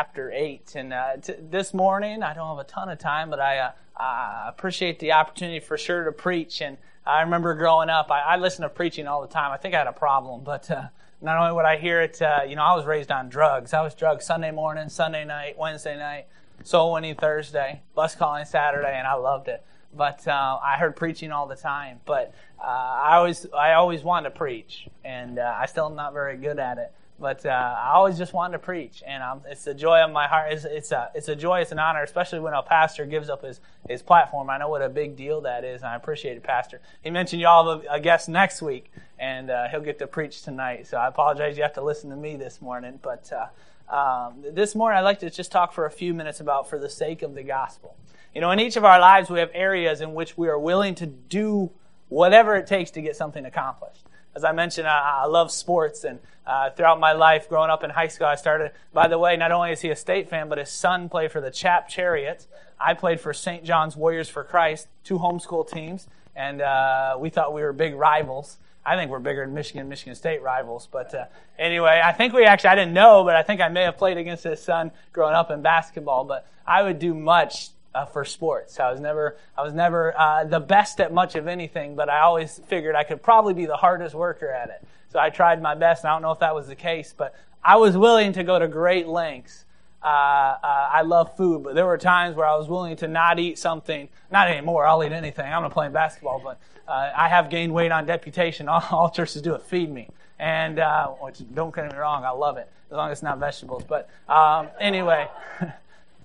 chapter 8. And uh, t- this morning, I don't have a ton of time, but I uh, uh, appreciate the opportunity for sure to preach. And I remember growing up, I, I listened to preaching all the time. I think I had a problem, but uh, not only would I hear it, uh, you know, I was raised on drugs. I was drugged Sunday morning, Sunday night, Wednesday night, soul winning Thursday, bus calling Saturday, and I loved it. But uh, I heard preaching all the time. But I always, I always wanted to preach, and I still am not very good at it. But uh, I always just wanted to preach, and um, it's the joy of my heart. It's, it's, a it's a joy, it's an honor, especially when a pastor gives up his, his platform. I know what a big deal that is, and I appreciate it, Pastor. He mentioned y'all have a, a guest next week, and uh, he'll get to preach tonight. So I apologize you have to listen to me this morning. But uh, um, this morning, I'd like to just talk for a few minutes about for the sake of the gospel. You know, in each of our lives, we have areas in which we are willing to do whatever it takes to get something accomplished as I mentioned, I, I love sports, and uh, throughout my life, growing up in high school, I started. By the way, not only is he a state fan, but his son played for the Chap Chariots. I played for St. John's Warriors for Christ, two homeschool teams, and uh, we thought we were big rivals. I think we're bigger than Michigan, Michigan State rivals. But uh, anyway, I think we actually, I didn't know, but I think I may have played against his son growing up in basketball. But I would do much uh, for sports. I was never, I was never uh, the best at much of anything, but I always figured I could probably be the hardest worker at it. So I tried my best, I don't know if that was the case, but I was willing to go to great lengths. Uh, uh I love food, but there were times where I was willing to not eat something. Not anymore. I'll eat anything. I'm not playing basketball, but uh, I have gained weight on deputation. All, all churches do it. feed me, and uh, don't get me wrong, I love it as long as it's not vegetables. But um, anyway.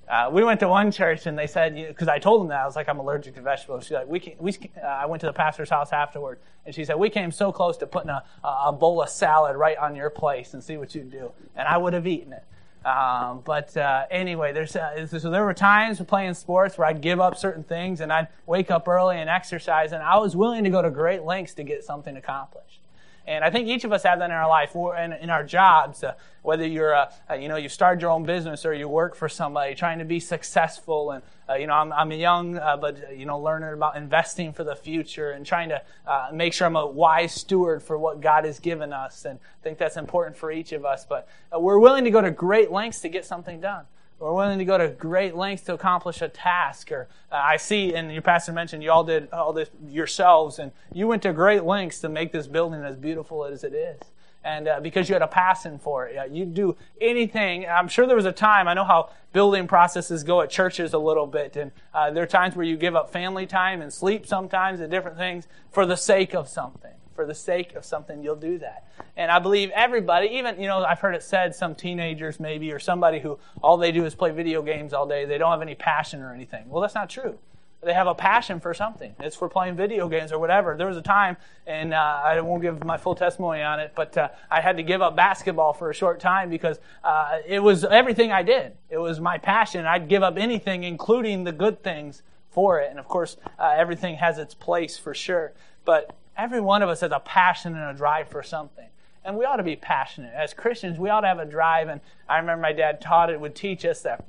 Uh, we went to one church and they said because I told them that I was like I'm allergic to vegetables. She's like we, we uh, I went to the pastor's house afterward and she said we came so close to putting a, a bowl of salad right on your place and see what you'd do and I would have eaten it. Um, but uh, anyway, there's uh, so there were times playing sports where I'd give up certain things and I'd wake up early and exercise and I was willing to go to great lengths to get something accomplished. And I think each of us have that in our life, in, in our jobs, uh, whether you're, a, uh, you know, you start your own business or you work for somebody, trying to be successful. And, uh, you know, I'm, I'm young, uh, but, you know, learning about investing for the future and trying to uh, make sure I'm a wise steward for what God has given us. And I think that's important for each of us. But uh, we're willing to go to great lengths to get something done. We're willing to go to great lengths to accomplish a task. Or uh, I see, and your pastor mentioned you all did all this yourselves, and you went to great lengths to make this building as beautiful as it is. And uh, because you had a passion for it, you'd do anything. I'm sure there was a time. I know how building processes go at churches a little bit, and uh, there are times where you give up family time and sleep sometimes and different things for the sake of something for the sake of something, you'll do that. And I believe everybody, even, you know, I've heard it said, some teenagers maybe, or somebody who all they do is play video games all day, they don't have any passion or anything. Well, that's not true. They have a passion for something. It's for playing video games or whatever. There was a time, and uh, I won't give my full testimony on it, but uh, I had to give up basketball for a short time because uh, it was everything I did. It was my passion. I'd give up anything, including the good things, for it. And of course, uh, everything has its place for sure. But every one of us has a passion and a drive for something. And we ought to be passionate. As Christians, we ought to have a drive. And I remember my dad taught it, would teach us that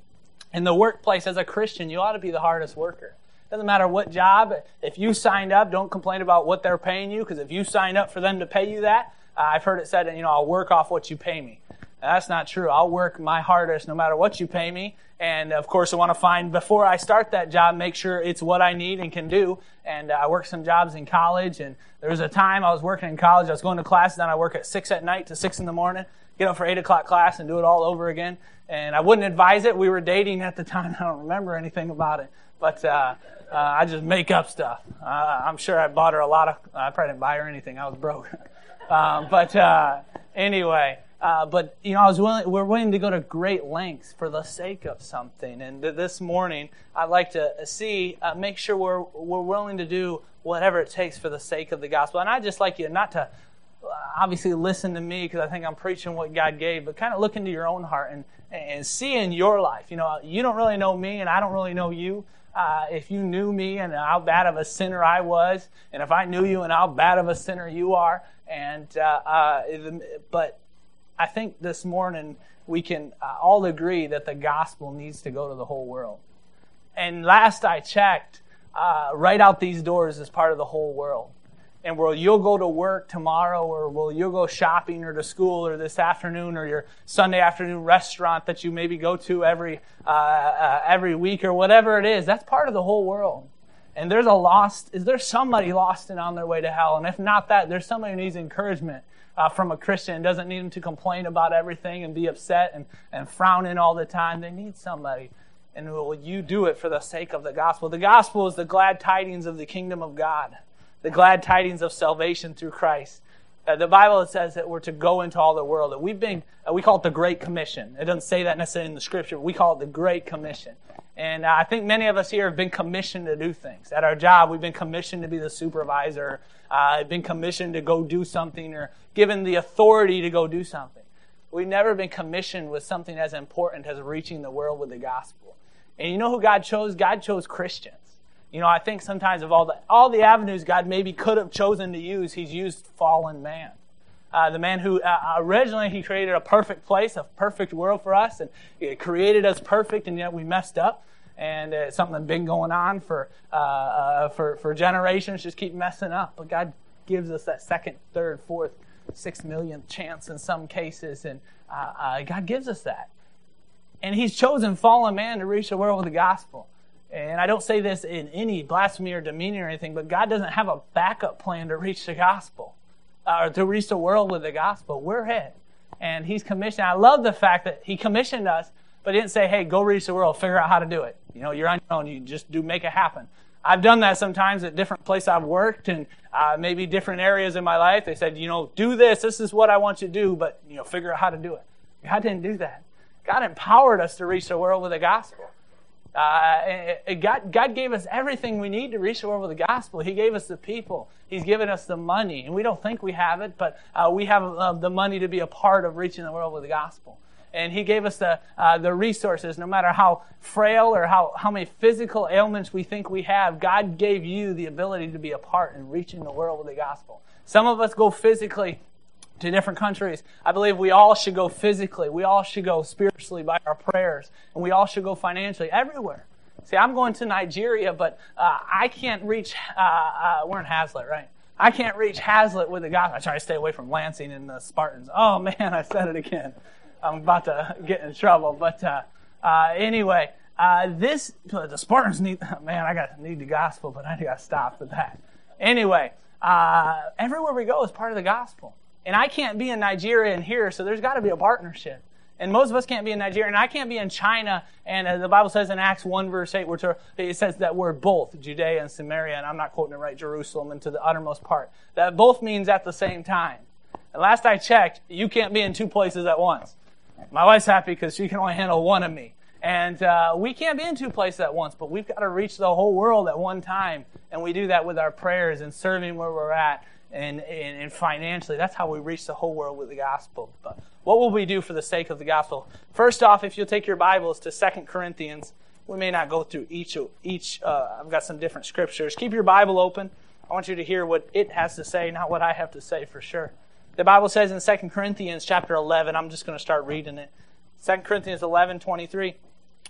in the workplace, as a Christian, you ought to be the hardest worker. Doesn't matter what job. If you signed up, don't complain about what they're paying you, because if you signed up for them to pay you that, uh, I've heard it said, you know, I'll work off what you pay me. That's not true. I'll work my hardest no matter what you pay me. And of course, I want to find, before I start that job, make sure it's what I need and can do. And uh, I worked some jobs in college. And there was a time I was working in college. I was going to class. Then I work at 6 at night to 6 in the morning, get up for 8 o'clock class and do it all over again. And I wouldn't advise it. We were dating at the time. I don't remember anything about it. But uh, uh, I just make up stuff. Uh, I'm sure I bought her a lot of, I probably didn't buy her anything. I was broke. Um, but uh, anyway, uh, but you know, I was willing. We're willing to go to great lengths for the sake of something. And th- this morning, I'd like to see, uh, make sure we're we're willing to do whatever it takes for the sake of the gospel. And I just like you not to uh, obviously listen to me because I think I'm preaching what God gave, but kind of look into your own heart and and see in your life. You know, you don't really know me, and I don't really know you. Uh, if you knew me and how bad of a sinner I was, and if I knew you and how bad of a sinner you are, and uh, uh, but I think this morning we can uh, all agree that the gospel needs to go to the whole world. And last I checked, uh, right out these doors is part of the whole world. and will you'll go to work tomorrow or will you go shopping or to school or this afternoon or your Sunday afternoon restaurant that you maybe go to every uh, uh, every week or whatever it is. That's part of the whole world. And there's a lost. Is there somebody lost and on their way to hell? And if not that, there's somebody who needs encouragement uh, from a Christian. Doesn't need them to complain about everything and be upset and and frowning all the time. They need somebody. And will you do it for the sake of the gospel? The gospel is the glad tidings of the kingdom of God the glad tidings of salvation through Christ. Uh, the Bible says that we're to go into all the world. That we've been, uh, we call it the Great Commission. It doesn't say that necessarily in the Scripture. but we call it the Great Commission. And I think many of us here have been commissioned to do things. At our job, we've been commissioned to be the supervisor. Uh, been commissioned to go do something, or given the authority to go do something. We've never been commissioned with something as important as reaching the world with the gospel. And you know who God chose? God chose Christians. You know, I think sometimes of all the all the avenues God maybe could have chosen to use, He's used fallen man. Uh, the man who uh, originally He created a perfect place, a perfect world for us, and created us perfect, and yet we messed up. And uh, something that's been going on for uh, uh, for for generations, just keep messing up. But God gives us that second, third, fourth, six millionth chance in some cases, and uh, God gives us that. And He's chosen fallen man to reach the world with the gospel. And I don't say this in any blasphemy or demeaning or anything, but God doesn't have a backup plan to reach the gospel uh, or to reach the world with the gospel. We're it. And He's commissioned. I love the fact that He commissioned us, but didn't say, hey, go reach the world, figure out how to do it. You know, you're on your own. You just do make it happen. I've done that sometimes at different places I've worked and uh, maybe different areas in my life. They said, you know, do this. This is what I want you to do, but, you know, figure out how to do it. God didn't do that. God empowered us to reach the world with the gospel. Uh, God, God gave us everything we need to reach the world with the gospel. He gave us the people. He's given us the money. And we don't think we have it, but uh, we have uh, the money to be a part of reaching the world with the gospel. And He gave us the, uh, the resources, no matter how frail or how, how many physical ailments we think we have, God gave you the ability to be a part in reaching the world with the gospel. Some of us go physically to different countries. I believe we all should go physically. We all should go spiritually by our prayers. And we all should go financially everywhere. See, I'm going to Nigeria, but uh, I can't reach, uh, uh, we're in Haslett, right? I can't reach Haslett with the gospel. I try to stay away from Lansing and the Spartans. Oh man, I said it again. I'm about to get in trouble. But uh, uh, anyway, uh, this, the Spartans need, man, I got need the gospel, but I got to stop with that. Anyway, everywhere we go is part of the gospel. And I can't be in Nigeria and here, so there's got to be a partnership. And most of us can't be in Nigeria, and I can't be in China. And uh, the Bible says in Acts 1, verse 8, which are, it says that word both, Judea and Samaria, and I'm not quoting it right, Jerusalem, and to the uttermost part. That both means at the same time. And last I checked, you can't be in two places at once. My wife's happy because she can only handle one of me. And uh, we can't be in two places at once, but we've got to reach the whole world at one time. And we do that with our prayers and serving where we're at and, and, and, financially. That's how we reach the whole world with the gospel. But what will we do for the sake of the gospel? First off, if you'll take your Bibles to Second Corinthians, we may not go through each. each uh, I've got some different scriptures. Keep your Bible open. I want you to hear what it has to say, not what I have to say for sure. The Bible says in Second Corinthians chapter 11, I'm just going to start reading it. Second Corinthians 11, 23.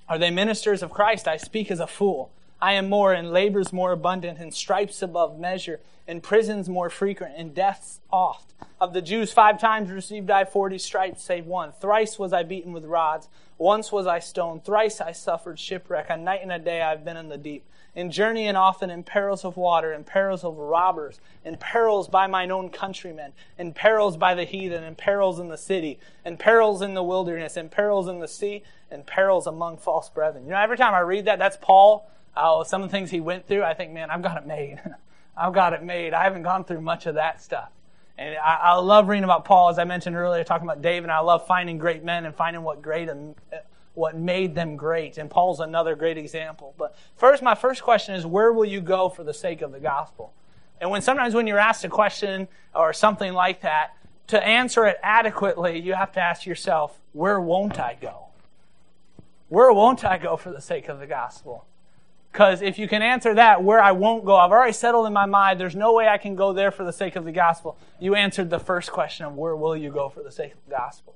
Are they ministers of Christ? I speak as a fool. I am more, and labors more abundant, and stripes above measure, and prisons more frequent, and deaths oft. Of the Jews, five times received I forty stripes, save one. Thrice was I beaten with rods. Once was I stoned. Thrice I suffered shipwreck. A night and a day I have been in the deep. In journeying often in perils of water, in perils of robbers, in perils by mine own countrymen, in perils by the heathen, in perils in the city, in perils in the wilderness, in perils in the sea, in perils among false brethren. You know, every time I read that, that's Paul oh, some of the things he went through, I think, man, I've got it made. I've got it made. I haven't gone through much of that stuff. And I, I, love reading about Paul, as I mentioned earlier, talking about David. I love finding great men and finding what great and what made them great. And Paul's another great example. But first, my first question is, where will you go for the sake of the gospel? And when sometimes when you're asked a question or something like that, to answer it adequately, you have to ask yourself, where won't I go? Where won't I go for the sake of the gospel? Because if you can answer that, where I won't go, I've already settled in my mind, there's no way I can go there for the sake of the gospel. You answered the first question of where will you go for the sake of the gospel?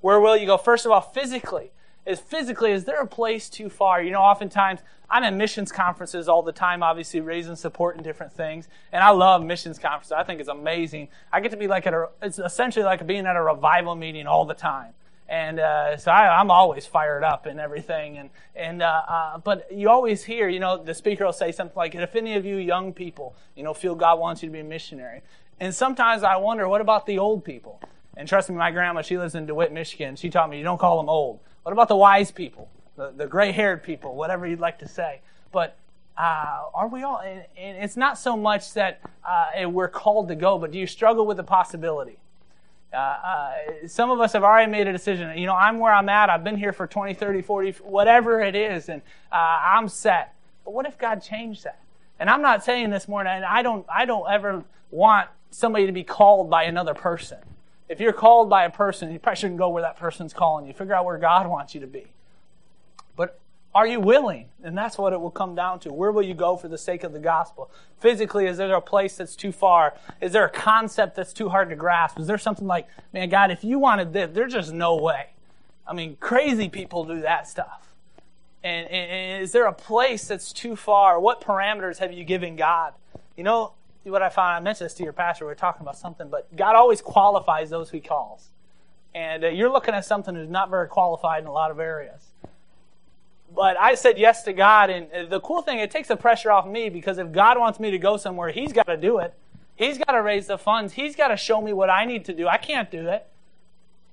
Where will you go? First of all, physically. is physically, is there a place too far? You know, oftentimes I'm at missions conferences all the time, obviously raising support and different things. And I love missions conferences. I think it's amazing. I get to be like at a, it's essentially like being at a revival meeting all the time. And uh, so I, am always fired up and everything. And, and uh, uh, but you always hear, you know, the speaker will say something like, if any of you young people, you know, feel God wants you to be a missionary. And sometimes I wonder, what about the old people? And trust me, my grandma, she lives in DeWitt, Michigan. She taught me, you don't call them old. What about the wise people, the, the gray haired people, whatever you'd like to say? But uh, are we all? And, and, it's not so much that uh, we're called to go, but do you struggle with the possibility? Uh, uh, some of us have already made a decision. You know, I'm where I'm at. I've been here for 20, 30, 40, whatever it is, and uh, I'm set. But what if God changed that? And I'm not saying this morning, and I don't, I don't ever want somebody to be called by another person. If you're called by a person, you probably shouldn't go where that person's calling you. Figure out where God wants you to be. Are you willing? And that's what it will come down to. Where will you go for the sake of the gospel? Physically, is there a place that's too far? Is there a concept that's too hard to grasp? Is there something like, man, God, if you wanted this, there's just no way. I mean, crazy people do that stuff. And, and is there a place that's too far? What parameters have you given God? You know, what I found, I mentioned this to your pastor, we were talking about something, but God always qualifies those he calls. And uh, you're looking at something who's not very qualified in a lot of areas. But I said yes to God, and uh, the cool thing, it takes the pressure off me because if God wants me to go somewhere, He's got to do it. He's got to raise the funds. He's got to show me what I need to do. I can't do it.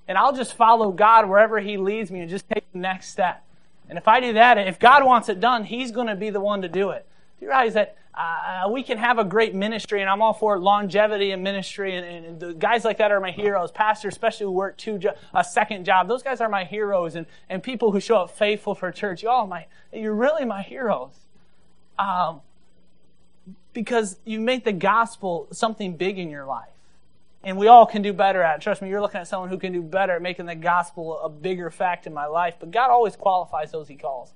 And I'll just follow God wherever He leads me and just take the next step. And if I do that, if God wants it done, He's going to be the one to do it. You realize that uh, we can have a great ministry, and I'm all for longevity in ministry. And, and, the guys like that are my heroes. Pastors, especially who work two jo- a second job, those guys are my heroes. And, and people who show up faithful for church, y'all, my you're really my heroes. Um, because you made the gospel something big in your life. And we all can do better at it. Trust me, you're looking at someone who can do better at making the gospel a bigger fact in my life. But God always qualifies those He calls.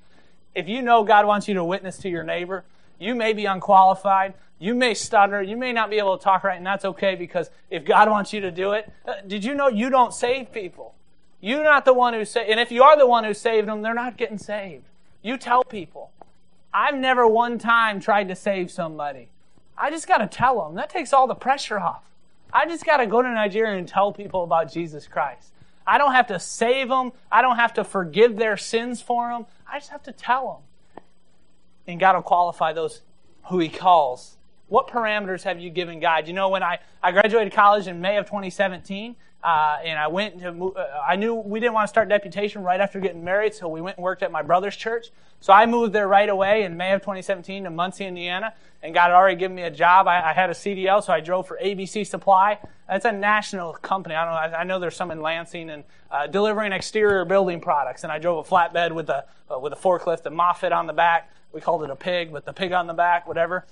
If you know God wants you to witness to your neighbor, you may be unqualified. You may stutter. You may not be able to talk right, and that's okay because if God wants you to do it, uh, did you know you don't save people? You're not the one who saved, and if you are the one who saved them, they're not getting saved. You tell people. I've never one time tried to save somebody. I just got to tell them. That takes all the pressure off. I just got to go to Nigeria and tell people about Jesus Christ. I don't have to save them. I don't have to forgive their sins for them. I just have to tell them and God will qualify those who He calls. What parameters have you given God? You know, when I, I graduated college in May of 2017, uh, and I went to, uh, I knew we didn't want to start deputation right after getting married, so we went and worked at my brother's church. So I moved there right away in May of 2017 to Muncie, Indiana, and God had already given me a job. I, I had a CDL, so I drove for ABC Supply. It's a national company. I don't know. I, I know there's some in Lansing and uh, delivering exterior building products. And I drove a flatbed with a uh, with a forklift, a Moffett on the back. We called it a pig, but the pig on the back, whatever.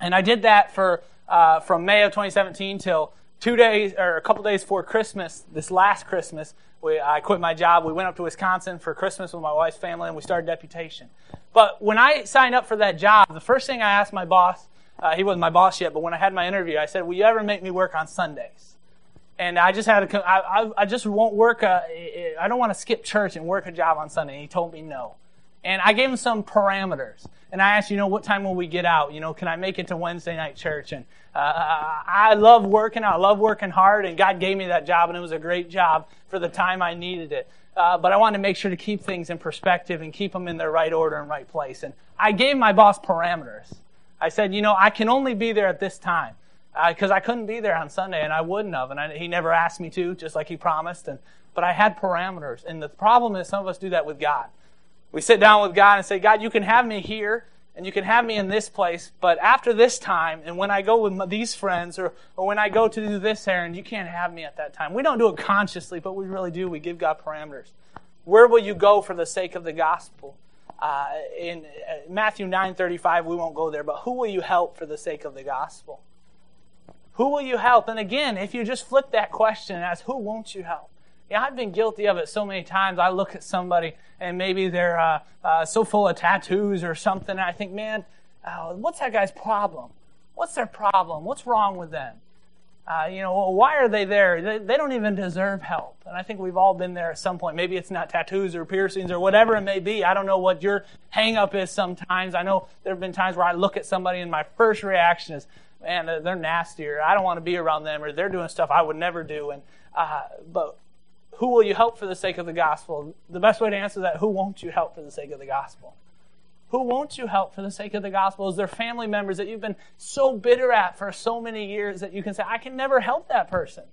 And I did that for uh, from May of 2017 till two days or a couple days before Christmas. This last Christmas, we, I quit my job. We went up to Wisconsin for Christmas with my wife's family, and we started deputation. But when I signed up for that job, the first thing I asked my boss, uh, he wasn't my boss yet, but when I had my interview, I said, "Will you ever make me work on Sundays?" And I just had to. I, I, just won't work. A, I don't want to skip church and work a job on Sunday. And he told me no. And I gave him some parameters. And I asked, you know, what time will we get out? You know, can I make it to Wednesday night church? And uh, I love working. I love working hard. And God gave me that job, and it was a great job for the time I needed it. Uh, but I wanted to make sure to keep things in perspective and keep them in their right order and right place. And I gave my boss parameters. I said, you know, I can only be there at this time because uh, I couldn't be there on Sunday, and I wouldn't have. And I, he never asked me to, just like he promised. And but I had parameters. And the problem is, some of us do that with God. We sit down with God and say, God, you can have me here and you can have me in this place, but after this time, and when I go with these friends, or, or when I go to do this errand, you can't have me at that time. We don't do it consciously, but we really do. We give God parameters. Where will you go for the sake of the gospel? Uh, in uh, Matthew 9:35, we won't go there, but who will you help for the sake of the gospel? Who will you help? And again, if you just flip that question and ask, who won't you help? Yeah, I've been guilty of it so many times. I look at somebody and maybe they're uh, uh, so full of tattoos or something, and I think, man, uh, what's that guy's problem? What's their problem? What's wrong with them? Uh, you know, why are they there? They, they don't even deserve help. And I think we've all been there at some point. Maybe it's not tattoos or piercings or whatever it may be. I don't know what your hang up is sometimes. I know there have been times where I look at somebody and my first reaction is, man, they're nasty or I don't want to be around them or they're doing stuff I would never do. And, uh, but who will you help for the sake of the gospel? The best way to answer that, who won't you help for the sake of the gospel? Who won't you help for the sake of the gospel? Is there family members that you've been so bitter at for so many years that you can say, I can never help that person?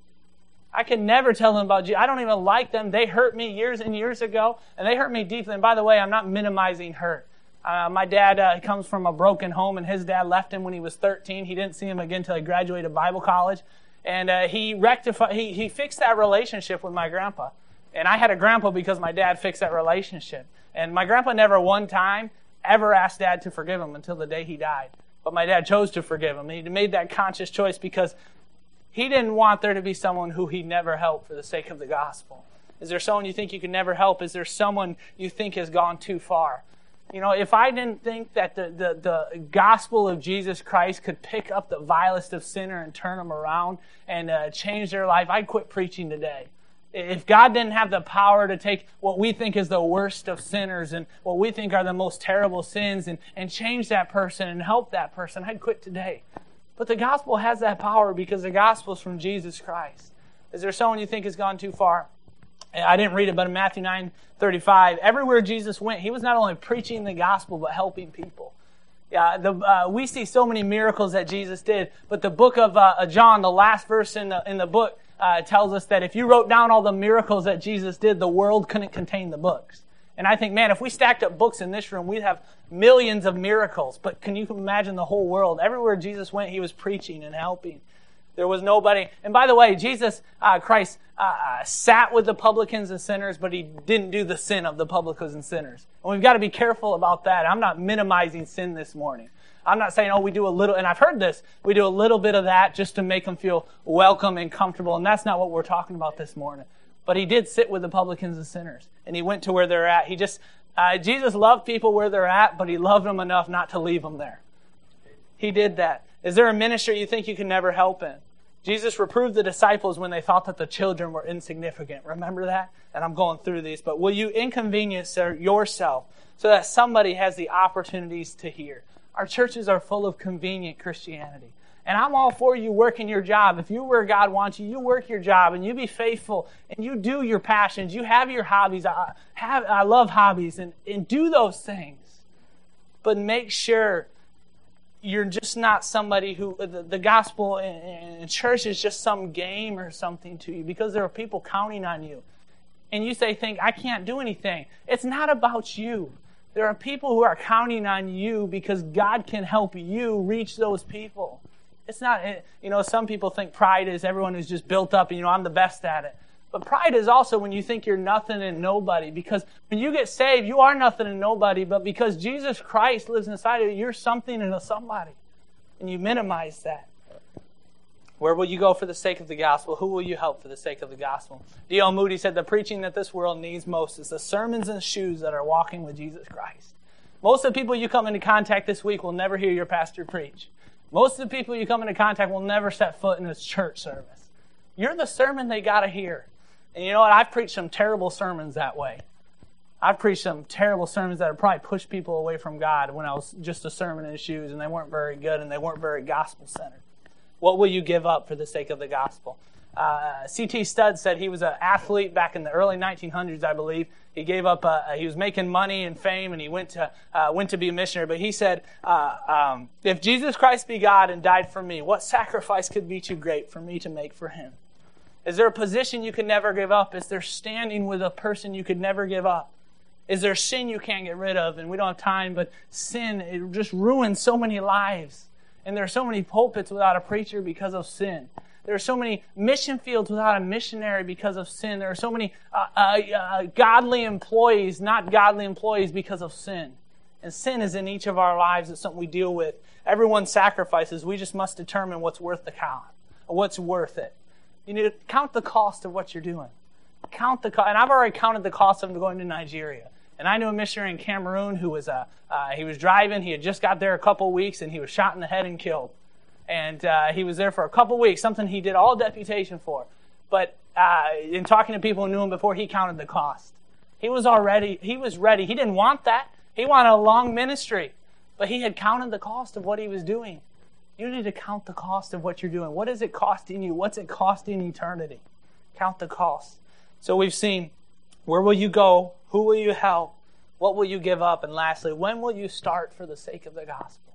I can never tell them about Jesus. I don't even like them. They hurt me years and years ago, and they hurt me deeply. And by the way, I'm not minimizing hurt. Uh, my dad uh, comes from a broken home, and his dad left him when he was 13. He didn't see him again until he graduated Bible college, and uh, he rectified. He he fixed that relationship with my grandpa. And I had a grandpa because my dad fixed that relationship. And my grandpa never one time ever asked dad to forgive him until the day he died. But my dad chose to forgive him. He made that conscious choice because he didn't want there to be someone who he never helped for the sake of the gospel. Is there someone you think you can never help? Is there someone you think has gone too far? You know, if I didn't think that the, the, the gospel of Jesus Christ could pick up the vilest of sinner and turn them around and uh, change their life, I'd quit preaching today. If God didn't have the power to take what we think is the worst of sinners and what we think are the most terrible sins and, and change that person and help that person, I'd quit today. But the gospel has that power because the gospel is from Jesus Christ. Is there someone you think has gone too far? I didn't read it, but in Matthew 9 35, everywhere Jesus went, he was not only preaching the gospel, but helping people. Yeah, the, uh, we see so many miracles that Jesus did, but the book of uh, John, the last verse in the, in the book, uh, tells us that if you wrote down all the miracles that Jesus did, the world couldn't contain the books. And I think, man, if we stacked up books in this room, we'd have millions of miracles. But can you imagine the whole world? Everywhere Jesus went, he was preaching and helping. There was nobody. And by the way, Jesus uh, Christ uh, uh sat with the publicans and sinners, but he didn't do the sin of the publicans and sinners. And we've got to be careful about that. I'm not minimizing sin this morning. I'm not saying, oh, we do a little, and I've heard this, we do a little bit of that just to make them feel welcome and comfortable. And that's not what we're talking about this morning. But he did sit with the publicans and sinners, and he went to where they're at. He just, uh, Jesus loved people where they're at, but he loved them enough not to leave them there. He did that. Is there a ministry you think you can never help in? Jesus reproved the disciples when they thought that the children were insignificant. Remember that? And I'm going through these. But will you inconvenience yourself so that somebody has the opportunities to hear? Our churches are full of convenient Christianity. And I'm all for you working your job. If you're where God wants you, you work your job and you be faithful and you do your passions. You have your hobbies. I, have, I love hobbies and, and do those things. But make sure you're just not somebody who the, the gospel and church is just some game or something to you because there are people counting on you. And you say, think, I can't do anything. It's not about you. There are people who are counting on you because God can help you reach those people. It's not, eh, you know, some people think pride is everyone who's just built up and, you know, I'm the best at it. But pride is also when you think you're nothing and nobody. Because when you get saved, you are nothing and nobody. But because Jesus Christ lives inside of you, you're something and a somebody. And you minimize that. Where will you go for the sake of the gospel? Who will you help for the sake of the gospel? D.L. Moody said the preaching that this world needs most is the sermons and shoes that are walking with Jesus Christ. Most of the people you come into contact this week will never hear your pastor preach. Most of the people you come into contact will never set foot in a church service. You're the sermon they got to hear. And you know what? I've preached some terrible sermons that way. I've preached some terrible sermons that have probably pushed people away from God when I was just a sermon in shoes and they weren't very good and they weren't very gospel centered. What will you give up for the sake of the gospel? Uh, C.T. Studd said he was an athlete back in the early 1900s, I believe. He gave up. Uh, he was making money and fame, and he went to uh, went to be a missionary. But he said, uh, um, "If Jesus Christ be God and died for me, what sacrifice could be too great for me to make for Him? Is there a position you could never give up? Is there standing with a person you could never give up? Is there sin you can't get rid of? And we don't have time, but sin it just ruins so many lives." And there are so many pulpits without a preacher because of sin. There are so many mission fields without a missionary because of sin. There are so many uh, uh, uh, godly employees, not godly employees because of sin. And sin is in each of our lives. It's something we deal with. Everyone sacrifices. We just must determine what's worth the count, what's worth it. You need to count the cost of what you're doing. Count the cost. And I've already counted the cost of going to Nigeria. And I knew a missionary in Cameroon who was uh, uh, he was driving. He had just got there a couple weeks, and he was shot in the head and killed. and uh, he was there for a couple weeks, something he did all deputation for. But uh, in talking to people who knew him before, he counted the cost. He was already, he was ready. He didn't want that. He wanted a long ministry, but he had counted the cost of what he was doing. You need to count the cost of what you're doing. What is it costing you? What's it costing eternity? Count the cost. So we've seen where will you go? Who will you help? What will you give up? And lastly, when will you start for the sake of the gospel?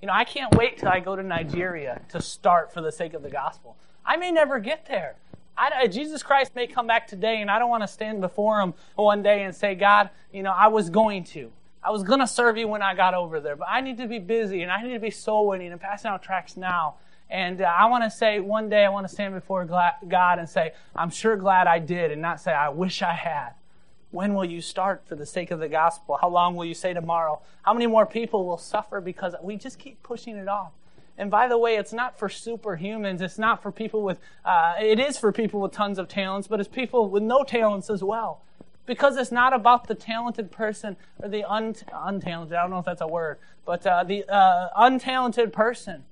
You know, I can't wait till I go to Nigeria to start for the sake of the gospel. I may never get there. I, Jesus Christ may come back today, and I don't want to stand before him one day and say, God, you know, I was going to. I was going to serve you when I got over there, but I need to be busy and I need to be soul winning and passing out tracts now. And uh, I want to say one day I want to stand before God and say, I'm sure glad I did, and not say, I wish I had. When will you start for the sake of the gospel? How long will you say tomorrow? How many more people will suffer because we just keep pushing it off? And by the way, it's not for superhumans. It's not for people with, uh, it is for people with tons of talents, but it's people with no talents as well because it's not about the talented person or the un- untalented. I don't know if that's a word, but uh, the uh, untalented person.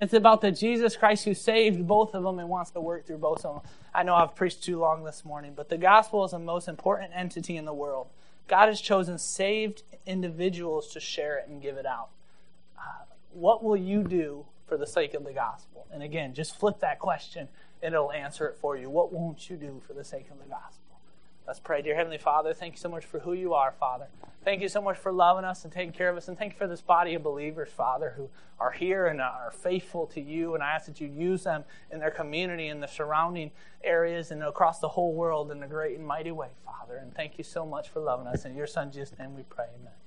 It's about the Jesus Christ who saved both of them and wants to work through both of them. I know I've preached too long this morning, but the gospel is the most important entity in the world. God has chosen saved individuals to share it and give it out. Uh, what will you do for the sake of the gospel? And again, just flip that question and it'll answer it for you. What won't you do for the sake of the gospel? Let's pray. Dear Heavenly Father, thank you so much for who you are, Father. Thank you so much for loving us and taking care of us. And thank you for this body of believers, Father, who are here and are faithful to you. And I ask that you use them in their community, in the surrounding areas, and across the whole world in a great and mighty way, Father. And thank you so much for loving us. In your Son, Jesus' name we pray. Amen.